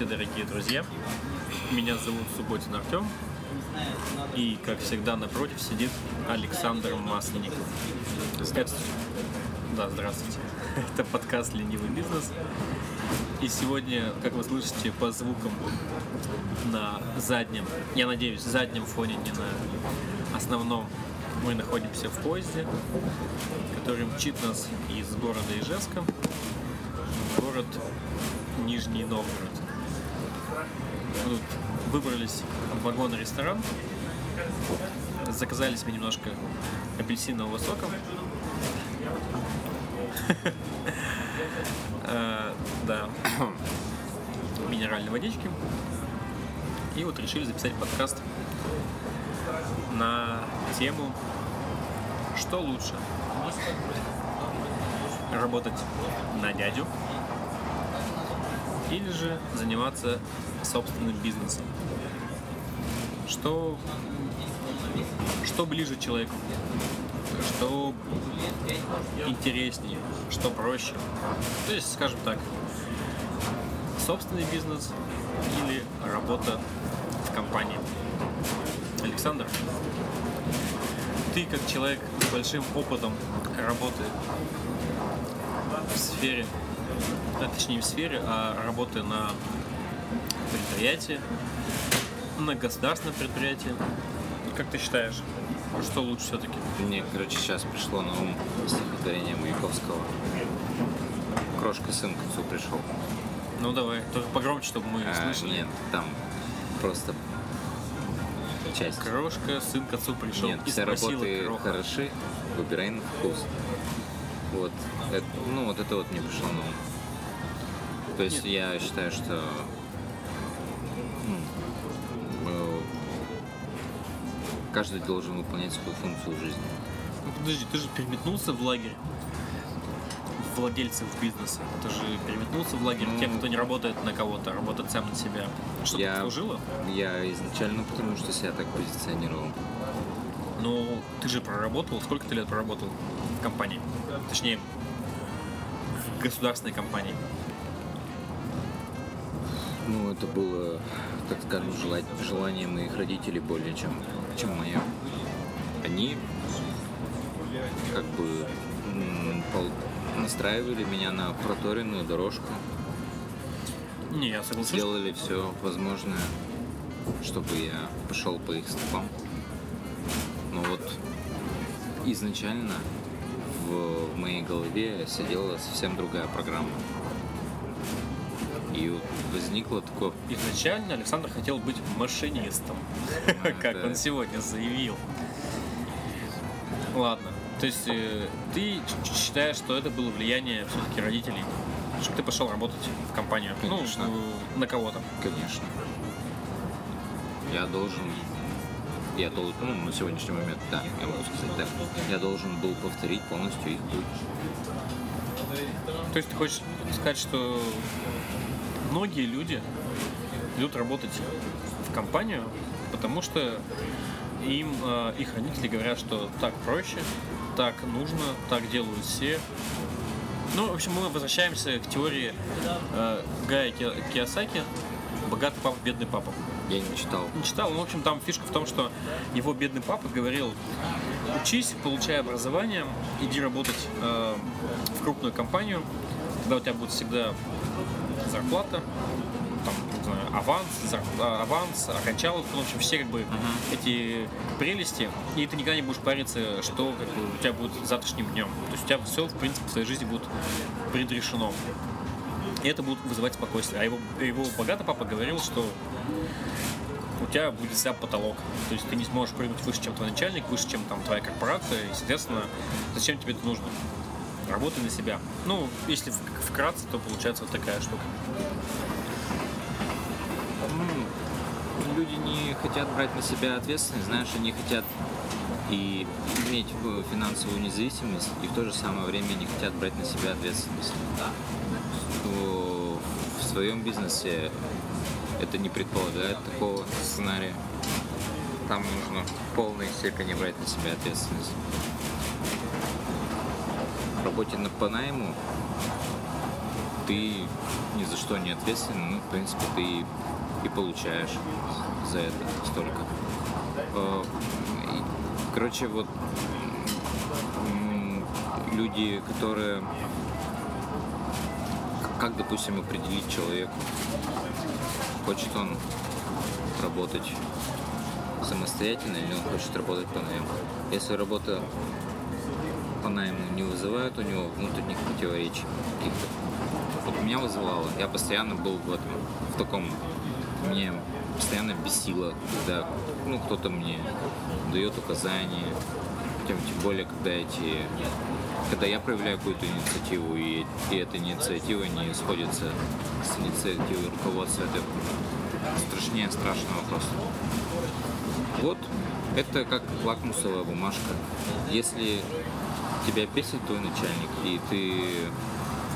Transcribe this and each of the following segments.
Здравствуйте, дорогие друзья. Меня зовут Субботин Артем. И, как всегда, напротив сидит Александр Масленников. Здравствуйте. Да, здравствуйте. Это подкаст «Ленивый бизнес». И сегодня, как вы слышите по звукам на заднем, я надеюсь, заднем фоне, не на основном, мы находимся в поезде, который мчит нас из города Ижевска город Нижний Новгород. Мы выбрались в вагон-ресторан, заказали себе немножко апельсинового сока. Э, Да. Минеральной водички. И вот решили записать подкаст на тему «Что лучше?» Работать на дядю или же заниматься собственным бизнесом. Что, что ближе человеку, что интереснее, что проще. То есть, скажем так, собственный бизнес или работа в компании. Александр, ты как человек с большим опытом работы в сфере точнее не в сфере, а работы на предприятии, на государственном предприятии. Как ты считаешь, что лучше все-таки? Мне, короче, сейчас пришло на ум стихотворение Маяковского. Крошка сын к отцу пришел. Ну давай, только погромче, чтобы мы А, слышали. нет, там просто часть. Крошка, сын к отцу пришел Нет, и все работы кроха. хороши, выбирай на вкус. Вот, это- ну вот это вот мне пришло на ум. То есть Нет. я считаю, что ну, каждый должен выполнять свою функцию в жизни. Ну, подожди, ты же переметнулся в лагерь владельцев бизнеса. Ты же переметнулся в лагерь Ну, тех, кто не работает на кого-то, а работает сам на себя. Что я, послужило? я изначально потому что себя так позиционировал. Ну, ты же проработал, сколько ты лет проработал в компании? Точнее, в государственной компании. Ну, это было, так скажем, жела- желание моих родителей более чем, чем мое. Они как бы настраивали меня на проторенную дорожку, Не, я соглашусь. сделали все возможное, чтобы я пошел по их стопам. Но вот изначально в моей голове сидела совсем другая программа. И вот возникло такое Изначально Александр хотел быть машинистом, как да. он сегодня заявил. Ладно, то есть э, ты считаешь, что это было влияние все-таки родителей, чтобы ты пошел работать в компанию, Конечно. ну, на кого-то. Конечно. Я должен... Я должен... Ну, на сегодняшний момент, да, я могу сказать, да. Я должен был повторить полностью их путь. То есть ты хочешь сказать, что многие люди идут работать в компанию, потому что им э, их родители говорят, что так проще, так нужно, так делают все. Ну, в общем, мы возвращаемся к теории э, Гая Ки- Киосаки «Богатый папа, бедный папа». Я не читал. Не читал, но, в общем, там фишка в том, что его бедный папа говорил, учись, получай образование, иди работать э, в крупную компанию, тогда у тебя будет всегда зарплата, там, не знаю, аванс, зар- а, аванс, окончаловка, ну, в общем, все как бы эти прелести, и ты никогда не будешь париться, что как бы, у тебя будет завтрашним днем. То есть у тебя все, в принципе, в твоей жизни будет предрешено. И это будет вызывать спокойствие. А его, его богатый папа говорил, что у тебя будет вся потолок. То есть ты не сможешь прыгнуть выше, чем твой начальник, выше, чем там твоя корпорация. И, соответственно, зачем тебе это нужно? Работай на себя. Ну, если вкратце, то получается вот такая штука. Люди не хотят брать на себя ответственность, знаешь, они хотят и иметь финансовую независимость, и в то же самое время не хотят брать на себя ответственность. То в своем бизнесе это не предполагает такого сценария. Там нужно в полной степени брать на себя ответственность. В работе по найму ты ни за что не ответственен, ну, в принципе, ты и получаешь за это столько. Э, короче, вот люди, которые как, допустим, определить человеку, хочет он работать самостоятельно или он хочет работать по найму. Если работа по найму не вызывает у него внутренних противоречий каких-то, вот меня вызывало, я постоянно был в этом, в таком, мне постоянно бесило, когда ну, кто-то мне дает указания, тем, тем более, когда эти когда я проявляю какую-то инициативу, и, и эта инициатива не сходится с инициативой руководства, это страшнее страшного просто. Вот, это как лакмусовая бумажка. Если тебя бесит твой начальник, и ты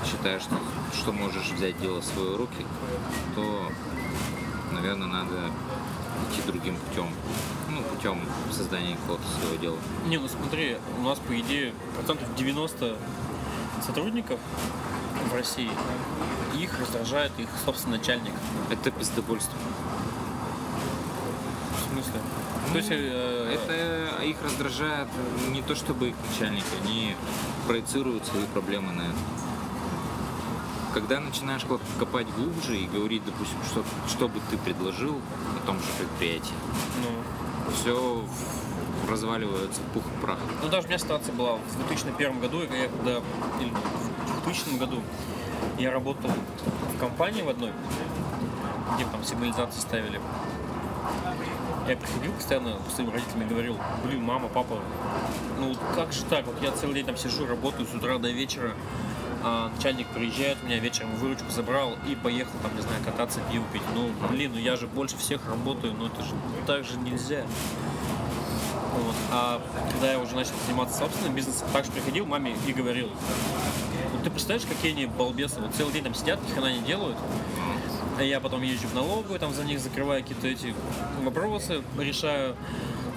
считаешь, что, что можешь взять дело в свои руки, то, наверное, надо идти другим путем. Ну, путем создания какого-то своего дела. Не, ну смотри, у нас, по идее, процентов 90 сотрудников в России, их раздражает их собственный начальник. Это пиздобольство. В смысле? То есть, э, это их раздражает не то чтобы их начальник, они проецируют свои проблемы на это когда начинаешь копать глубже и говорить, допустим, что, что бы ты предложил на том же предприятии, ну. все разваливается в пух и прах. Ну, даже у меня ситуация была в 2001 году, я когда, или в 2000 году я работал в компании в одной, где там сигнализацию ставили. Я приходил постоянно с своими родителями говорил, блин, мама, папа, ну как же так, вот я целый день там сижу, работаю с утра до вечера, а, начальник приезжает, меня вечером выручку забрал и поехал там, не знаю, кататься, пиво пить. Ну, блин, ну я же больше всех работаю, но это же так же нельзя. Вот. А когда я уже начал заниматься собственным бизнесом, также приходил маме и говорил, ну, ты представляешь, какие они балбесы, вот целый день там сидят, ни хрена не делают, я потом езжу в налоговую, там за них закрываю какие-то эти вопросы, решаю,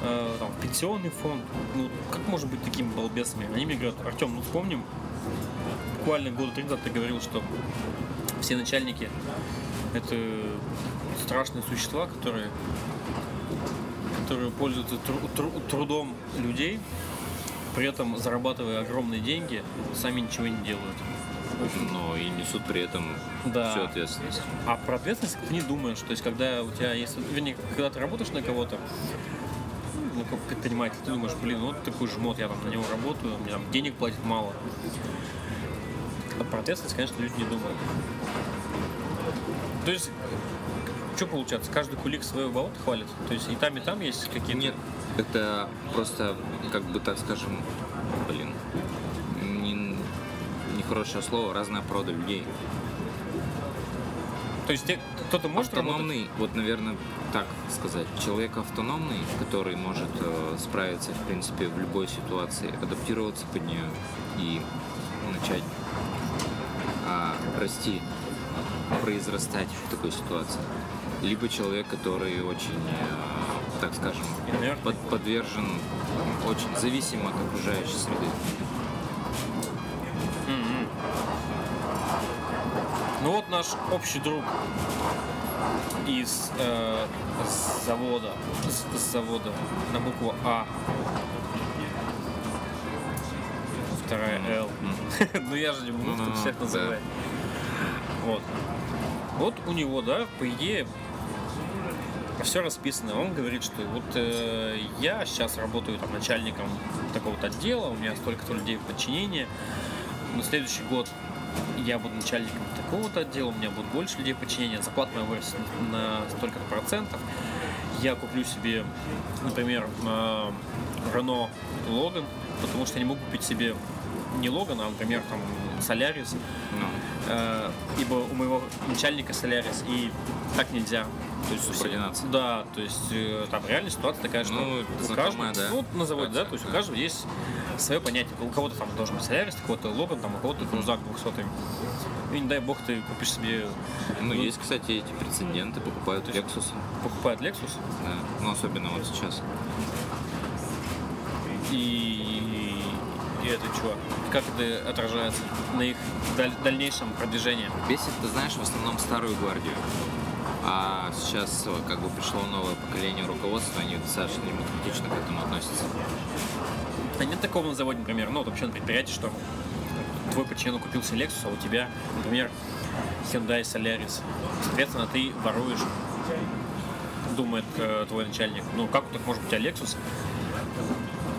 э, там, пенсионный фонд. Ну, как может быть такими балбесами? Они мне говорят, Артем, ну вспомним, буквально года три назад ты говорил, что все начальники это страшные существа, которые, которые пользуются тру- тру- трудом людей, при этом зарабатывая огромные деньги, сами ничего не делают. Но и несут при этом да. всю ответственность. А про ответственность ты не думаешь. То есть, когда у тебя есть... Вернее, когда ты работаешь на кого-то, ну, как предприниматель, ты думаешь, блин, вот такой жмот, я там на него работаю, мне там денег платит мало. А про ответственность, конечно, люди не думают. То есть, что получается? Каждый кулик свое болото хвалит? То есть и там, и там есть какие-то... Нет, это просто, как бы так скажем, нехорошее слово, разная порода людей. То есть кто-то может автономный, работать? вот, наверное, так сказать, человек автономный, который может э, справиться, в принципе, в любой ситуации, адаптироваться под нее и начать а, расти, произрастать в такой ситуации. Либо человек, который очень, э, так скажем, под, подвержен, очень зависим от окружающей среды. Ну вот наш общий друг из э, завода, с, с завода на букву А вторая L. ну я же не буду тут всех называть. Вот. Вот у него, да, по идее, все расписано. Он говорит, что вот э, я сейчас работаю там начальником такого-то отдела, у меня столько-то людей в подчинении. На следующий год я буду начальником такого-то отдела, у меня будет больше людей в подчинении, зарплата моя вырастет на столько-то процентов. Я куплю себе, например, Renault Logan, потому что я не могу купить себе не Логан, а, например, там Солярис. No. Ну. Э, ибо у моего начальника Солярис, и так нельзя. То есть субординация. Да, то есть э, там реально ситуация такая, что ну, у каждого, да. ну, на заводе, да, то есть у каждого есть свое понятие. У кого-то там должен быть Солярис, у кого-то Логан, там, у кого-то крузак 200 и не дай бог ты купишь себе... Ну, ну есть, кстати, эти прецеденты, покупают Lexus. Покупают Lexus? Да, ну особенно вот сейчас. И и этот чувак? Как это отражается на их даль- дальнейшем продвижении? Бесит, ты знаешь, в основном старую гвардию. А сейчас как бы пришло новое поколение руководства, они достаточно демократично к этому относятся. А нет такого на заводе, например, ну, вот вообще на предприятии, что твой подчиненный купил себе Lexus, а у тебя, например, Hyundai Solaris. Соответственно, ты воруешь, думает э, твой начальник. Ну, как так может быть у тебя Lexus,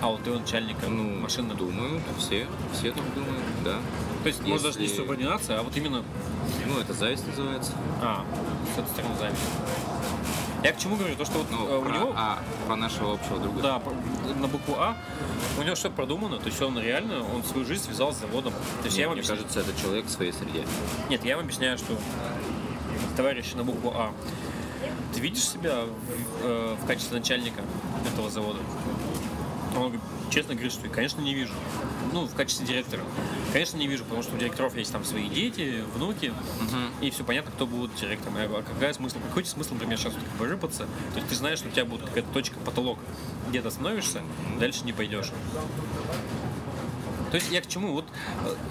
а у твоего начальника Ну, машина думают, все, все так думают, да. То есть, может, даже не если- субординация, а вот именно Ну, это зависть называется. А, с этой стороны зависть. Я к чему говорю? То, что вот Ну, э, у про, него, а, про нашего общего друга. да, на букву А, у него все продумано, то есть он реально, он свою жизнь связал с заводом. То есть Нет, я ему мне объясняю, кажется, это человек в своей среде. нет, я вам объясняю, что товарищ на букву А, ты видишь себя в, э, в качестве начальника этого завода? Он говорит, честно говорит, что конечно не вижу. Ну, в качестве директора. Конечно, не вижу, потому что у директоров есть там свои дети, внуки, и все понятно, кто будет директором. Я а какая смысл, какой смысл, например, сейчас вот как бы рыпаться? То есть ты знаешь, что у тебя будет какая-то точка, потолок, где ты остановишься, дальше не пойдешь. То есть я к чему? Вот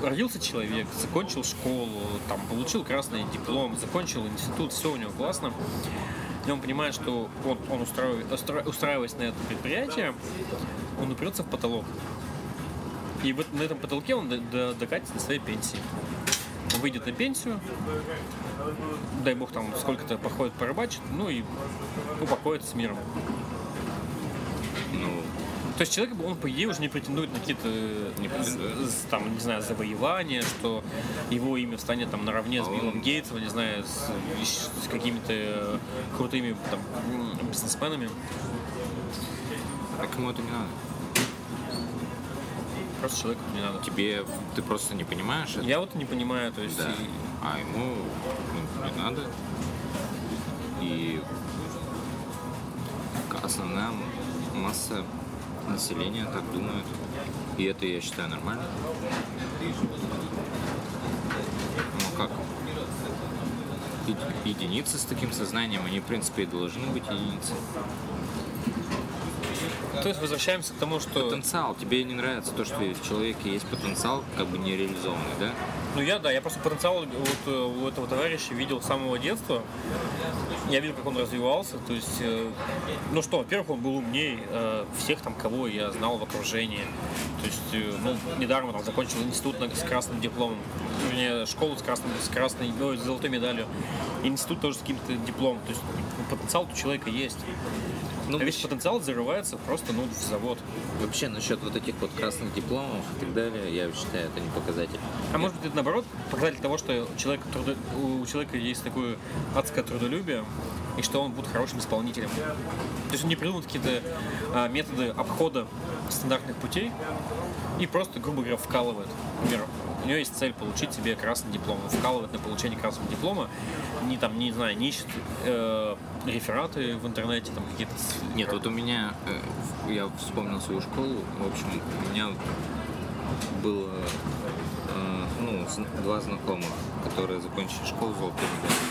э, родился человек, закончил школу, там, получил красный диплом, закончил институт, все у него классно. И он понимает, что вот он устраивает, устра- устраиваясь на это предприятие, он упрется в потолок. И вот на этом потолке он до- до- докатится до своей пенсии. Он выйдет на пенсию, дай бог там сколько-то походит порыбачит, ну и упокоится с миром. Ну, То есть человек, он по идее уже не претендует на какие-то Не з- з- там, не знаю, завоевания, что его имя встанет там наравне с А Биллом Гейтсом, не знаю, с, с какими-то э, крутыми там бизнесменами. а кому это не надо? Просто человеку не надо. Тебе, ты просто не понимаешь это? Я вот не понимаю, то есть Да. и- А ему ну, не надо. И основная масса населения так думает. И это я считаю нормально. Ну как? Еди- Единицы с таким сознанием, они в принципе и должны быть единицы. То есть возвращаемся к тому, что Потенциал. Тебе не нравится то, что в человеке есть потенциал, как бы нереализованный, да? Ну я да, я просто потенциал вот э, у этого товарища видел с самого детства. Я видел, как он развивался. То есть, э, ну что, во-первых, он был умнее э, всех там, кого я знал в окружении. То есть, ну, недаром там закончил институт с красным дипломом. Вернее, школу с красным, с красной, ой, с золотой медалью. Институт тоже с каким-то дипломом. То есть потенциал у человека есть. Ну, а весь потенциал зарывается просто ну, в завод. Вообще, насчет вот этих вот красных дипломов и так далее, я считаю, это не показатель. А может быть, это наоборот показатель того, что человек, трудо- у человека есть такое адское трудолюбие, и что он будет хорошим исполнителем. То есть он не придумает какие-то а, методы обхода стандартных путей и просто, грубо говоря, вкалывает. Например, у него есть цель получить себе красный диплом. Он вкалывает на получение красного диплома, не там, не знаю, не ищет э, рефераты в интернете, там какие-то... Нет, вот у меня, э, я вспомнил свою школу, в общем, у меня было э, ну, два знакомых, которые закончили школу золотой медалью.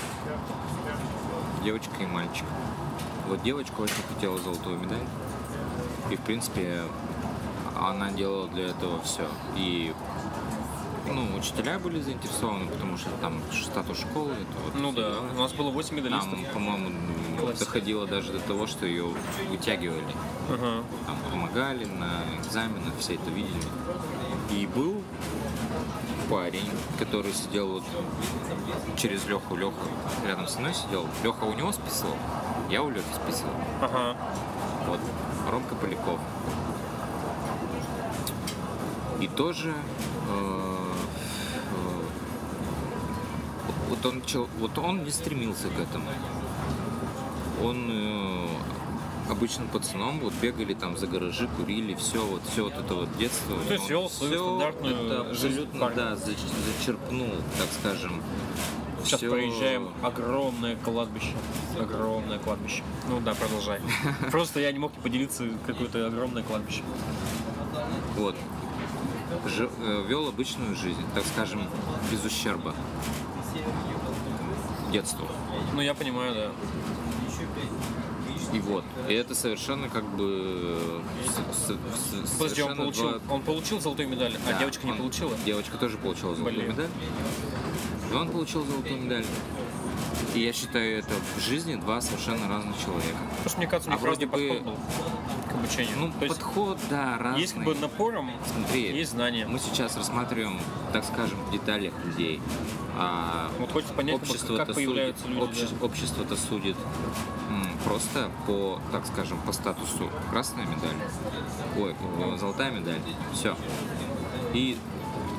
Девочка и мальчик. Вот девочка очень хотела золотую медаль. И, в принципе, она делала для этого все. И ну, учителя были заинтересованы, потому что там статус школы. Это вот Ну да, у нас было 8 медалистов. Там, по-моему, Класс. доходило даже до того, что ее вытягивали. Ага. Там помогали на экзаменах, все это видели. И был парень, который сидел вот через Леху. Леха рядом со мной сидел. Леха у него списывал, я у Лехи списывал. Ага. Вот. Ромка Поляков. И тоже э, вот он вот он не стремился к этому. Он э, обычным пацаном вот бегали там за гаражи, курили, все вот все вот это вот детство. То есть вел свою стандартную это абсолютно да зач- зачерпнул, так скажем. Сейчас всё- проезжаем огромное кладбище. Огромное кладбище. Ну да, продолжай. Просто я не мог не поделиться какое-то огромное кладбище. Вот. Жи- э, вел обычную жизнь, так скажем, без ущерба. Детству. Ну я понимаю, да. И вот. И это совершенно как бы... с- с- с- Подожди, он получил, два- он получил золотую медаль, а Да, девочка не он- получила? Девочка тоже получила золотую Блин. медаль. И он получил золотую медаль. И я считаю, это в жизни два совершенно разных человека. Потому что, мне кажется, у А них разный вроде бы- был к обучению. Ну, То есть подход, да, разный. есть как бы напором, Смотри, есть знания. мы сейчас рассматриваем, так скажем, в деталях людей. А Вот хочется понять, как общество как это появляются судит, люди. обще- да. общество-то судит просто по, так скажем, по статусу красная медаль, ой, золотая медаль, все. И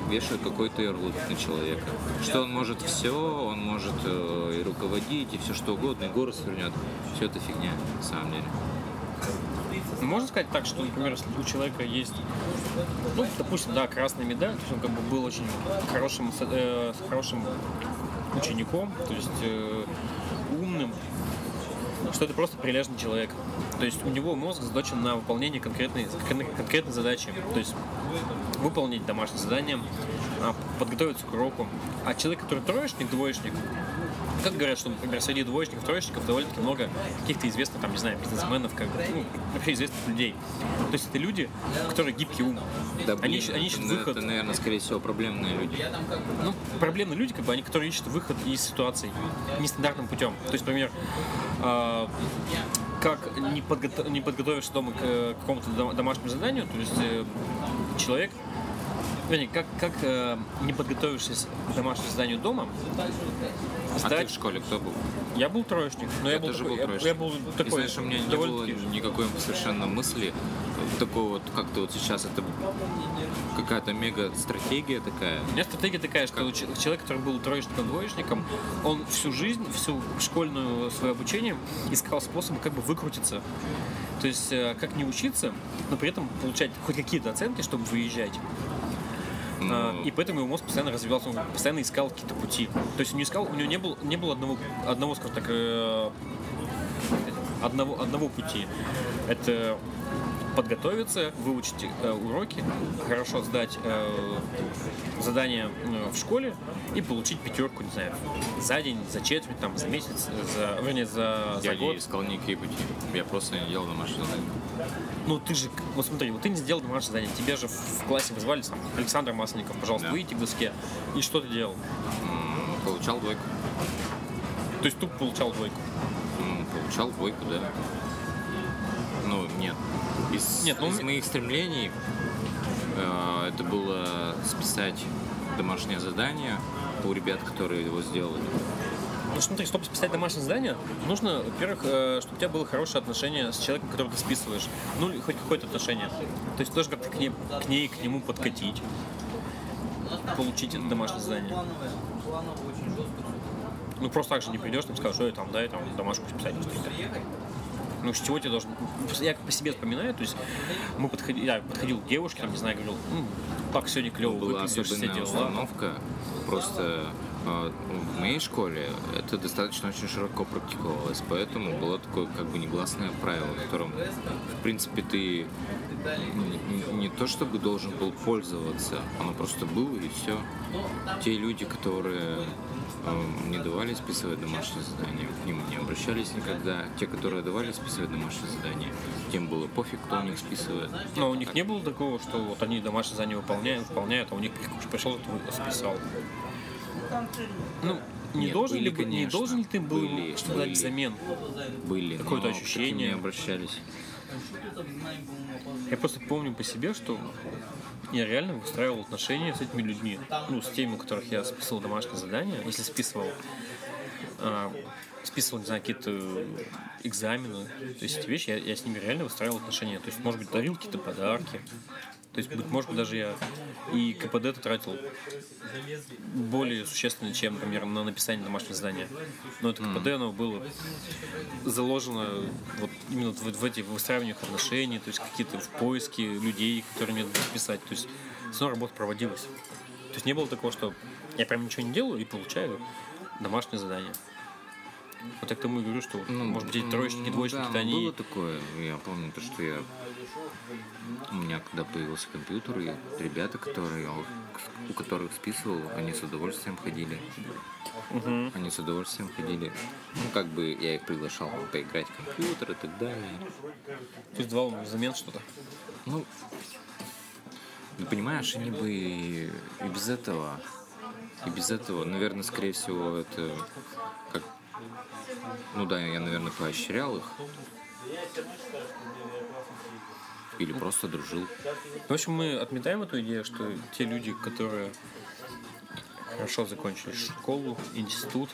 вешают какой-то ярлык на человека. Что он может все, он может э, и руководить, и все что угодно, и город свернет. Все это фигня, на самом деле. Можно сказать так, что, например, если у человека есть, ну, допустим, да, красная медаль, то есть он как бы был очень хорошим, э, хорошим учеником, то есть э, умным, что это просто прилежный человек. То есть у него мозг заточен на выполнение конкретной, кон- конкретной задачи. То есть выполнить домашнее задание, а, подготовиться к уроку. А человек, который троечник, двоечник, как говорят, что, например, среди двоечников, троечников довольно-таки много каких-то известных, там, не знаю, бизнесменов, как бы, ну, вообще известных людей. То есть это люди, у которых гибкий ум. Да, они, блин, ищут- они ищут это, выход. это, наверное, скорее всего, проблемные люди. Ну, проблемные люди, как бы, они, которые ищут выход из ситуаций нестандартным путем. То есть, например, а, как не, подгото- не подготовишься дома к э, какому-то дом- домашнему заданию, то есть э, человек, вернее, как, как э, не подготовившись к домашнему заданию дома, А ты сдать... в школе кто был? Я был троечник, но я, Я был тоже такой, был я- троечник. я, был И такой, знаешь, у меня не было никакой совершенно мысли такого вот, как-то вот сейчас это какая-то мега стратегия такая. У меня стратегия такая, что ч- человек, который был троечником, двоечником, он всю жизнь, всю школьную свое обучение искал способы как бы выкрутиться. То есть э, как не учиться, но при этом получать хоть какие-то оценки, чтобы выезжать. Ну, А, И поэтому его мозг постоянно развивался, он постоянно искал какие-то пути. То есть он не искал, у него не было, не было одного, одного, скажем так, э, одного, одного пути. Это подготовиться, выучить э, уроки, хорошо сдать э, задания э, в школе и получить пятерку, не знаю, за день, за четверть, там, за месяц, за, вернее, за, за я год. не искал никакие пути. Я просто не делал домашнее задание. Ну ты же, вот смотри, вот ты не сделал домашнее задание, тебе же в классе вызвали там, Александр Масленников, пожалуйста, Да. выйти к доске. И что ты делал? Получал двойку. То есть тупо получал двойку. Получал двойку, да. Ну, нет. Из, Нет, ну, из моих стремлений э, это было списать домашнее задание у ребят, которые его сделали. Ну смотри, чтобы списать домашнее задание, нужно, во-первых, э, чтобы у тебя было хорошее отношение с человеком, которого ты списываешь. Ну, или хоть какое-то отношение. То есть тоже как-то к ней, к ней, к нему подкатить. Получить это домашнее задание. Ну, просто так же не придешь, там скажешь, что я там, дай там домашку списать. Ну, с чего тебе должен... Я по себе вспоминаю, то есть мы подходили, я подходил к девушке, там, не знаю, говорил, ну, так сегодня клево была выглядишь, все особенная дела. установка. Просто э, в моей школе это достаточно очень широко практиковалось, поэтому было такое как бы негласное правило, которым, в принципе, ты не- не то чтобы должен был пользоваться, оно просто было и все. Те люди, которые не давали списывать домашние задания, к ним не обращались никогда. Те, которые давали списывать домашние задания, тем было пофиг, кто у них списывает. Но у них не было такого, что вот они домашнее задание выполняют, выполняют, а у них пришел, списал. Ну, не Нет, должен были, ли, бы- не конечно. должен ли ты был Были, что-то дать взамен? Были, Какое-то ощущение. не обращались. Я просто помню по себе, что я реально выстраивал отношения с этими людьми. Ну, с теми, у которых я списывал домашнее задание, если списывал, а, списывал, не знаю, какие-то экзамены. То есть эти вещи, я, я с ними реально выстраивал отношения. То есть, может быть, дарил какие-то подарки. То есть, быть, может быть, даже я и КПД тратил более существенно, чем, например, на написание домашнего задания. Но это КПД, оно было заложено вот именно в, в эти выстраиваниях отношений, то есть какие-то в поиске людей, которые мне дадут писать. То есть все равно работа проводилась. То есть не было такого, что я прям ничего не делаю и получаю домашнее задание. Вот я к тому и говорю, что, Ну, может быть, эти троечники, ну двоечники, да, они... было такое. Я помню то, что я... У меня когда появился компьютер, и ребята, которые, у которых списывал, они с удовольствием ходили. Мгм. Они с удовольствием ходили. Ну, как бы я их приглашал поиграть в компьютер и так далее. То есть давал взамен что-то. Ну, ну, понимаешь, они бы и, и без этого, и без этого, наверное, скорее всего, это как, ну да, я, наверное, поощрял их. Или просто дружил. В общем, мы отметаем эту идею, что те люди, которые хорошо закончили школу, институт,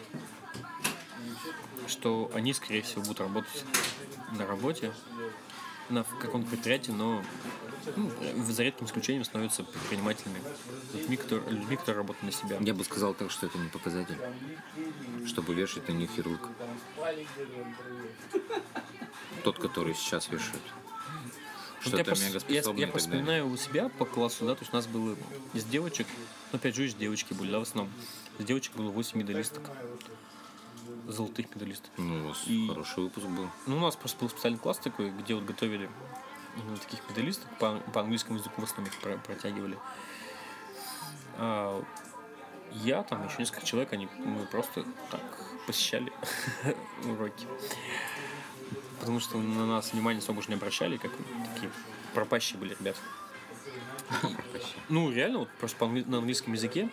что они, скорее всего, будут работать на работе, на каком-то предприятии, но ну, за редким исключением становятся предпринимателями, людьми, которые, людьми, которые работают на себя. Я бы сказал так, что это не показатель, чтобы вешать на них ярлык. Тот, который сейчас вешают. Что я просто, я, я просто вспоминаю у себя по классу, да, то есть у нас было из девочек, ну опять же из девочки были, да, в основном. Из девочек было 8 медалисток. Золотых медалистов. Ну, у вас И- хороший выпуск был. Ну, у нас просто был специальный класс такой, где вот готовили именно таких медалисток, по, по английскому языку в основном их про- протягивали. А, я там, еще несколько человек, они, мы просто так посещали уроки. Потому что на нас внимание особо уж не обращали, как такие пропащие были ребята. Ну, реально, вот просто на английском языке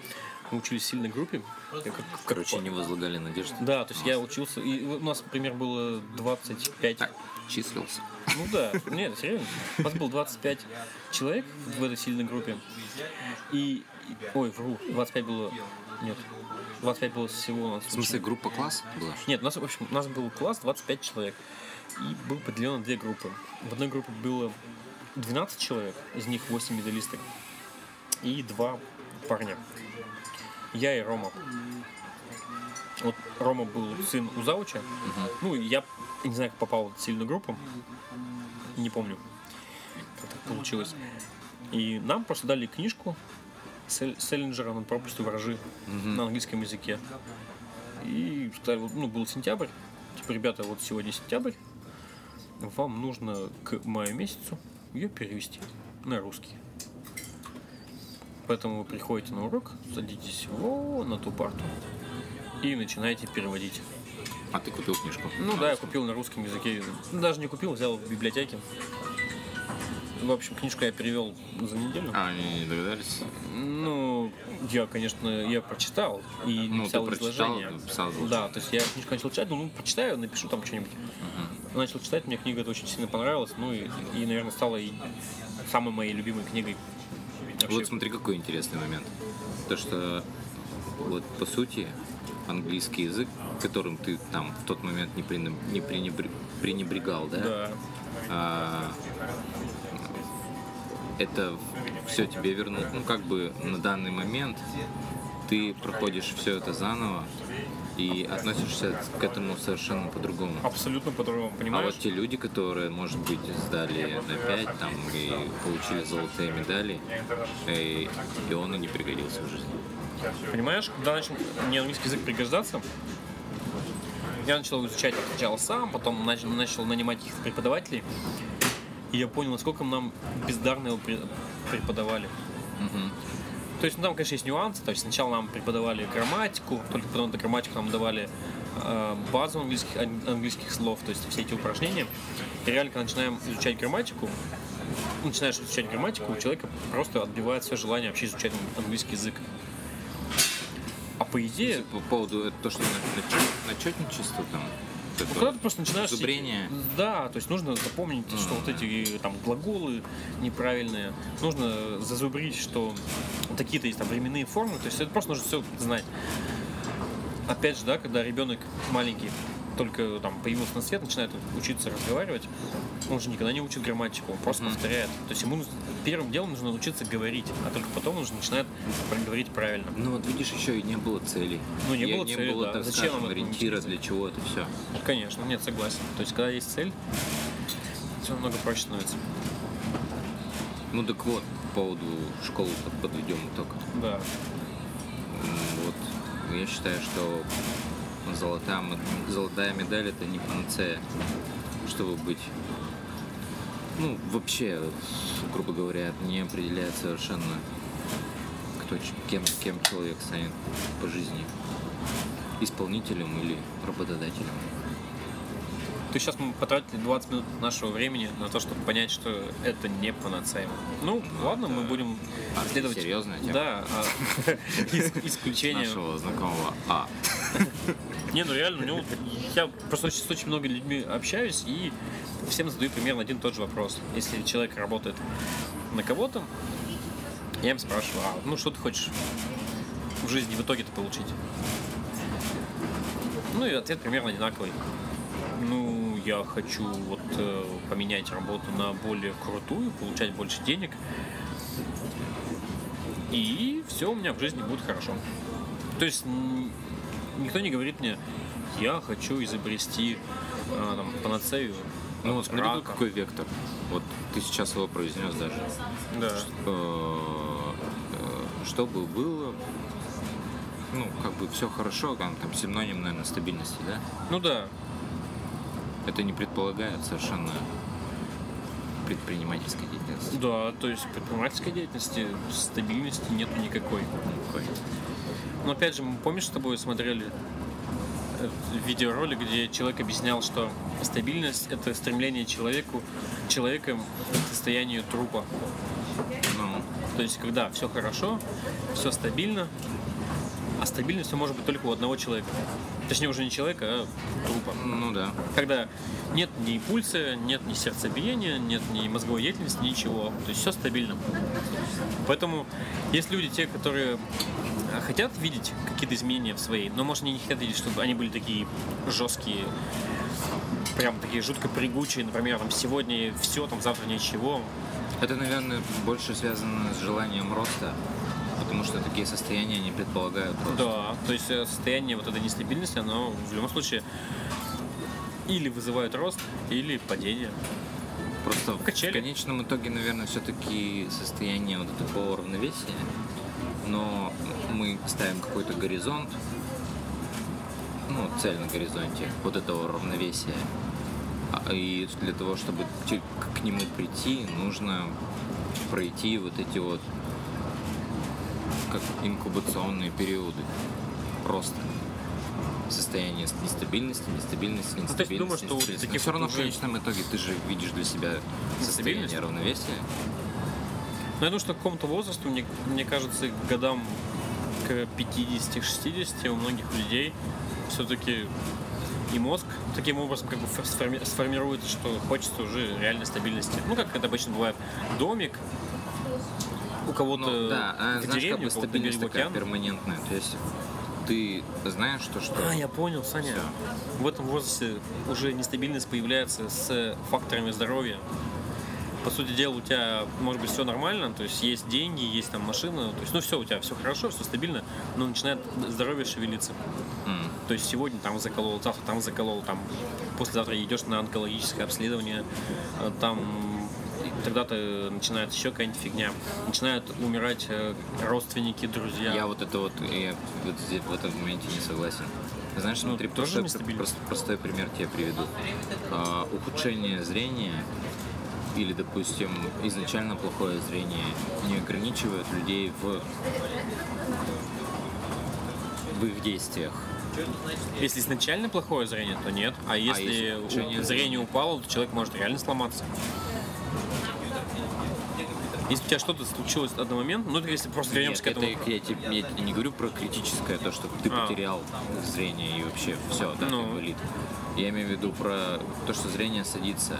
мы учились в сильной группе. Как- Короче, не возлагали надежды. Да, то есть я учился, и у нас, например, было 25 Так, числился. ну да, нет, серьезно. У нас было 25 человек в этой сильной группе. И- ой, вру, 25 было, нет, 25 было всего у нас. В смысле, группа класс была? Нет, у нас, в общем, у нас был класс 25 человек. И был поделен на две группы. В одной группе было 12 человек, из них 8 медалисток. И два парня. Я и Рома. Вот Рома был сын у Зауча. Ну, и я не знаю, как попал в сильную группу. Не помню, как так получилось. И нам просто дали книжку Сел- Селлинджера на пропусту ворожи на английском языке. И сказали, ну, был сентябрь. Типа, ребята, вот сегодня сентябрь. Вам нужно к маю месяцу ее перевести на русский. Поэтому вы приходите на урок, садитесь вон на ту парту и начинаете переводить. А ты купил книжку? Ну да, я купил на русском языке. Даже не купил, взял в библиотеке. В общем, книжку я перевел за неделю. А, они не догадались? Ну, я, конечно, я прочитал и Ну, написал ты прочитал, изложение. написал. Да, то есть я книжку начал читать, ну, прочитаю, напишу там что-нибудь. Начал читать, мне книга эта очень сильно понравилась, ну и, и наверное, стала и самой моей любимой книгой. Вообще, Вот смотри, какой интересный момент. То, что вот по сути английский язык, которым ты там в тот момент не, пренеб- не пренебр- пренебрегал, да? да. А, это все тебе вернут. Ну, как бы на данный момент ты проходишь все это заново и относишься к этому совершенно по-другому. Абсолютно по-другому, А понимаешь? вот те люди, которые, может быть, сдали на 5 там, и получили золотые медали, и, и он и не пригодился в жизни. Понимаешь, когда начал мне английский язык пригождаться, я начал изучать сначала сам, потом начал, начал нанимать каких-то преподавателей. И я понял, насколько нам бездарно его пре- преподавали. То есть, ну, там, конечно, есть нюансы. То есть, сначала нам преподавали грамматику, только потом эту грамматику нам давали э, базу английских, ан- английских слов, то есть все эти упражнения. И реально, когда начинаем изучать грамматику, начинаешь изучать грамматику, у человека просто отбивает все желание вообще изучать английский язык. А по идее, По поводу то, что на, на, начетничество там. Это когда ты просто начинаешь... зубрение. Да, то есть нужно запомнить, что вот эти там глаголы неправильные. Нужно зазубрить, что такие-то есть там временные формы. То есть это просто нужно все знать. Опять же, да, когда ребенок маленький только там появился на свет, начинает учиться разговаривать, он же никогда не учит грамматику, он просто повторяет. То есть ему нужно- первым делом нужно научиться говорить, а только потом он уже начинает говорить правильно. Ну вот видишь, еще и не было целей. Ну, не И было не цели, было, да. так Зачем скажем, ориентира, для чего это все. Конечно, нет, согласен. То есть, когда есть цель, все намного проще становится. Ну так вот, по поводу школы подведем итог. Да. Вот, я считаю, что золотая, золотая медаль это не панацея, чтобы быть ну, вообще, грубо говоря, не определяет совершенно, кто, кем, кем человек станет по жизни. Исполнителем или работодателем. То есть сейчас мы потратили 20 минут нашего времени на то, чтобы понять, что это не панацея. Ну, ну ладно, мы будем следовать... Серьезная тема? Да, а, исключение... Нашего знакомого А. Не, ну реально, ну, я просто с очень много людьми общаюсь и всем задаю примерно один и тот же вопрос. Если человек работает на кого-то, я им спрашиваю, а, ну что ты хочешь в жизни в итоге-то получить? Ну и ответ примерно одинаковый. Ну, я хочу вот э, поменять работу на более крутую, получать больше денег. И все у меня в жизни будет хорошо. То есть никто не говорит мне, я хочу изобрести э, там, панацею. Ну вот смотри, рака. какой вектор. Вот ты сейчас его произнес даже. Да. Что, э, чтобы было ну, как бы все хорошо, там, там синоним, наверное, стабильности, да? Ну да. Это не предполагает совершенно предпринимательской деятельности. Да, то есть предпринимательской деятельности стабильности нету никакой. Никакой. Но опять же, мы помнишь, с тобой смотрели э, видеоролик, где человек объяснял, что стабильность это стремление человеку, человека к состоянию трупа. Ну. То есть, когда все хорошо, все стабильно, а стабильность может быть только у одного человека. Точнее, уже не человека, а трупа. Ну да. Когда нет ни пульса, нет ни сердцебиения, нет ни мозговой деятельности, ничего. То есть все стабильно. Поэтому есть люди, те, которые хотят видеть какие-то изменения в своей, но, может, они не хотят видеть, чтобы они были такие жесткие, прям такие жутко прыгучие, например, там сегодня все, там завтра ничего. Это, наверное, больше связано с желанием роста потому что такие состояния не предполагают рост. Да, то есть э, состояние вот этой нестабильности, оно в любом случае или вызывает рост, или падение. Просто Качели. в конечном итоге, наверное, все-таки состояние вот такого равновесия, но мы ставим какой-то горизонт, ну, цель на горизонте вот этого равновесия. А, и для того, чтобы к нему прийти, нужно пройти вот эти вот как инкубационные периоды просто состояние нестабильности, нестабильности, нестабильности. Ну, то есть, думаю, что таких Но все равно в конечном итоге ты же видишь для себя состояние равновесия. Ну, я думаю, что к какому-то возрасту, мне, мне кажется, годам к 50-60 у многих людей все-таки и мозг таким образом как бы сформи- сформирует, что хочется уже реальной стабильности. Ну, как это обычно бывает, домик, у кого-то ну, да, а, в знаешь, деревне, как бы стабильность такая океан. перманентная. То есть ты знаешь, что что. А, я понял, Саня. Все. В этом возрасте уже нестабильность появляется с факторами здоровья. По сути дела, у тебя может быть все нормально, то есть есть деньги, есть там машина, то есть ну все, у тебя все хорошо, все стабильно, но начинает здоровье шевелиться. Mm. То есть сегодня там заколол, завтра там заколол, там послезавтра идешь на онкологическое обследование, э, там тогда-то начинает еще какая-нибудь фигня. Начинают умирать э, родственники, друзья. Я вот это вот, я вот здесь в этом моменте не согласен. Знаешь, ну, смотри, тоже простой, прост, простой пример тебе приведу. А, ухудшение зрения или, допустим, изначально плохое зрение не ограничивает людей в, в их действиях. Если изначально плохое зрение, то нет. А если, а если зрение упало, то человек может реально сломаться. Если у тебя что-то случилось в момент, ну, если просто вернемся Нет, к этому. Это, я, тебе, я не говорю про критическое, то, что ты а. потерял зрение и вообще все, да, ну. болит. Я имею в виду про то, что зрение садится.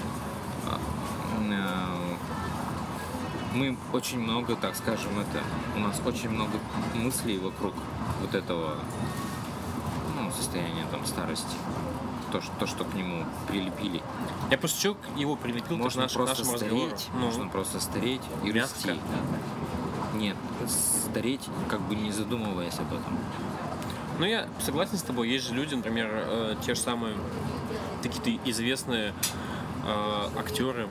А, а, мы очень много, так скажем, это у нас очень много мыслей вокруг вот этого ну, состояния там старости то, что, то, что к нему прилепили. Я просто чё его прилепил можно к просто нашему стареть, ну, можно просто стареть и мягко. расти. Нет, стареть, как бы не задумываясь об этом. Ну, я согласен с тобой. Есть же люди, например, э, те же самые какие-то известные э, актеры,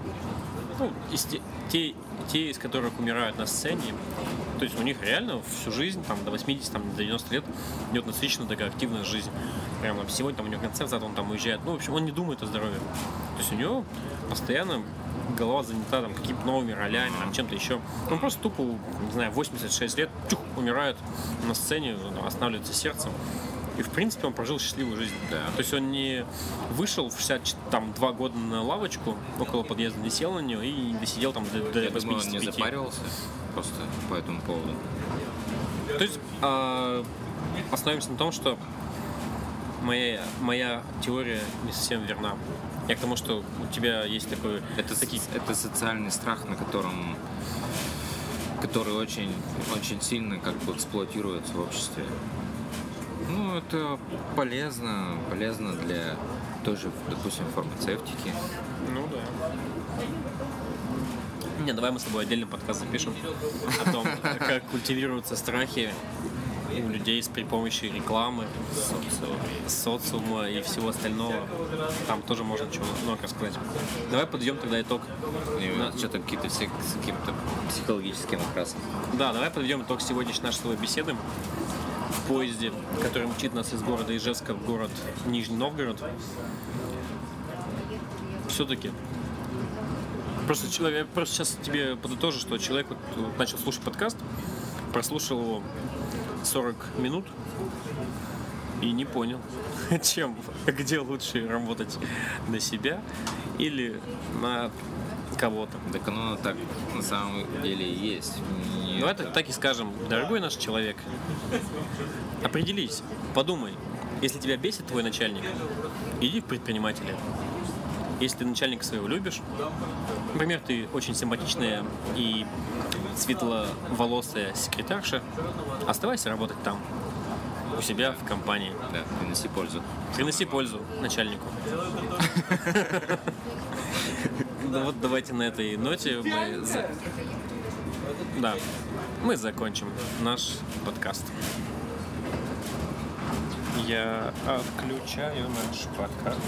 ну, из те, те, те, из которых умирают на сцене, то есть у них реально всю жизнь, там, до 80, там, до 90 лет идет насыщенная такая активная жизнь. Прям там, сегодня там, у него концерт, завтра он там уезжает. Ну, в общем, он не думает о здоровье. То есть у него постоянно голова занята там какими-то новыми ролями, там, чем-то еще. Он просто тупо, не знаю, 86 лет, чух, умирает на сцене, останавливается сердцем. И, в принципе, он прожил счастливую жизнь. Да. То есть он не вышел в 62 года на лавочку около подъезда, не сел на нее и не досидел там до, до Я думаю, он 85. не запаривался просто по этому поводу. То есть а, остановимся на том, что моя, моя теория не совсем верна. Я к тому, что у тебя есть такой... Это, такие... это социальный страх, на котором который очень, очень сильно как бы эксплуатируется в обществе. Ну, это полезно, полезно для той же, допустим, фармацевтики. Ну да. Не, давай мы с тобой отдельный подкаст запишем о том, как культивируются страхи людей с при помощи рекламы, социума и всего остального. Там тоже можно чего много рассказать. Давай подведем тогда итог. Что-то какие-то все с каким-то психологическим окрасом. Да, давай подведем итог сегодняшней нашей с тобой беседы в поезде, который мчит нас из города Ижевска в город Нижний Новгород. Все-таки Просто человек, просто сейчас тебе подытожу, что человек вот, вот начал слушать подкаст, прослушал его 40 минут и не понял, чем, где лучше работать на себя или на кого-то. Так оно так на самом деле и есть. Не- Давай так, так и скажем, дорогой наш человек, определись, подумай, если тебя бесит твой начальник, иди в предпринимателя. Если ты начальника своего любишь, например, ты очень симпатичная и светловолосая секретарша, оставайся работать там, у себя в компании. Да, приноси пользу. Приноси пользу начальнику. Ну вот давайте на этой ноте мы... Да, мы закончим наш подкаст. Я отключаю наш подкаст.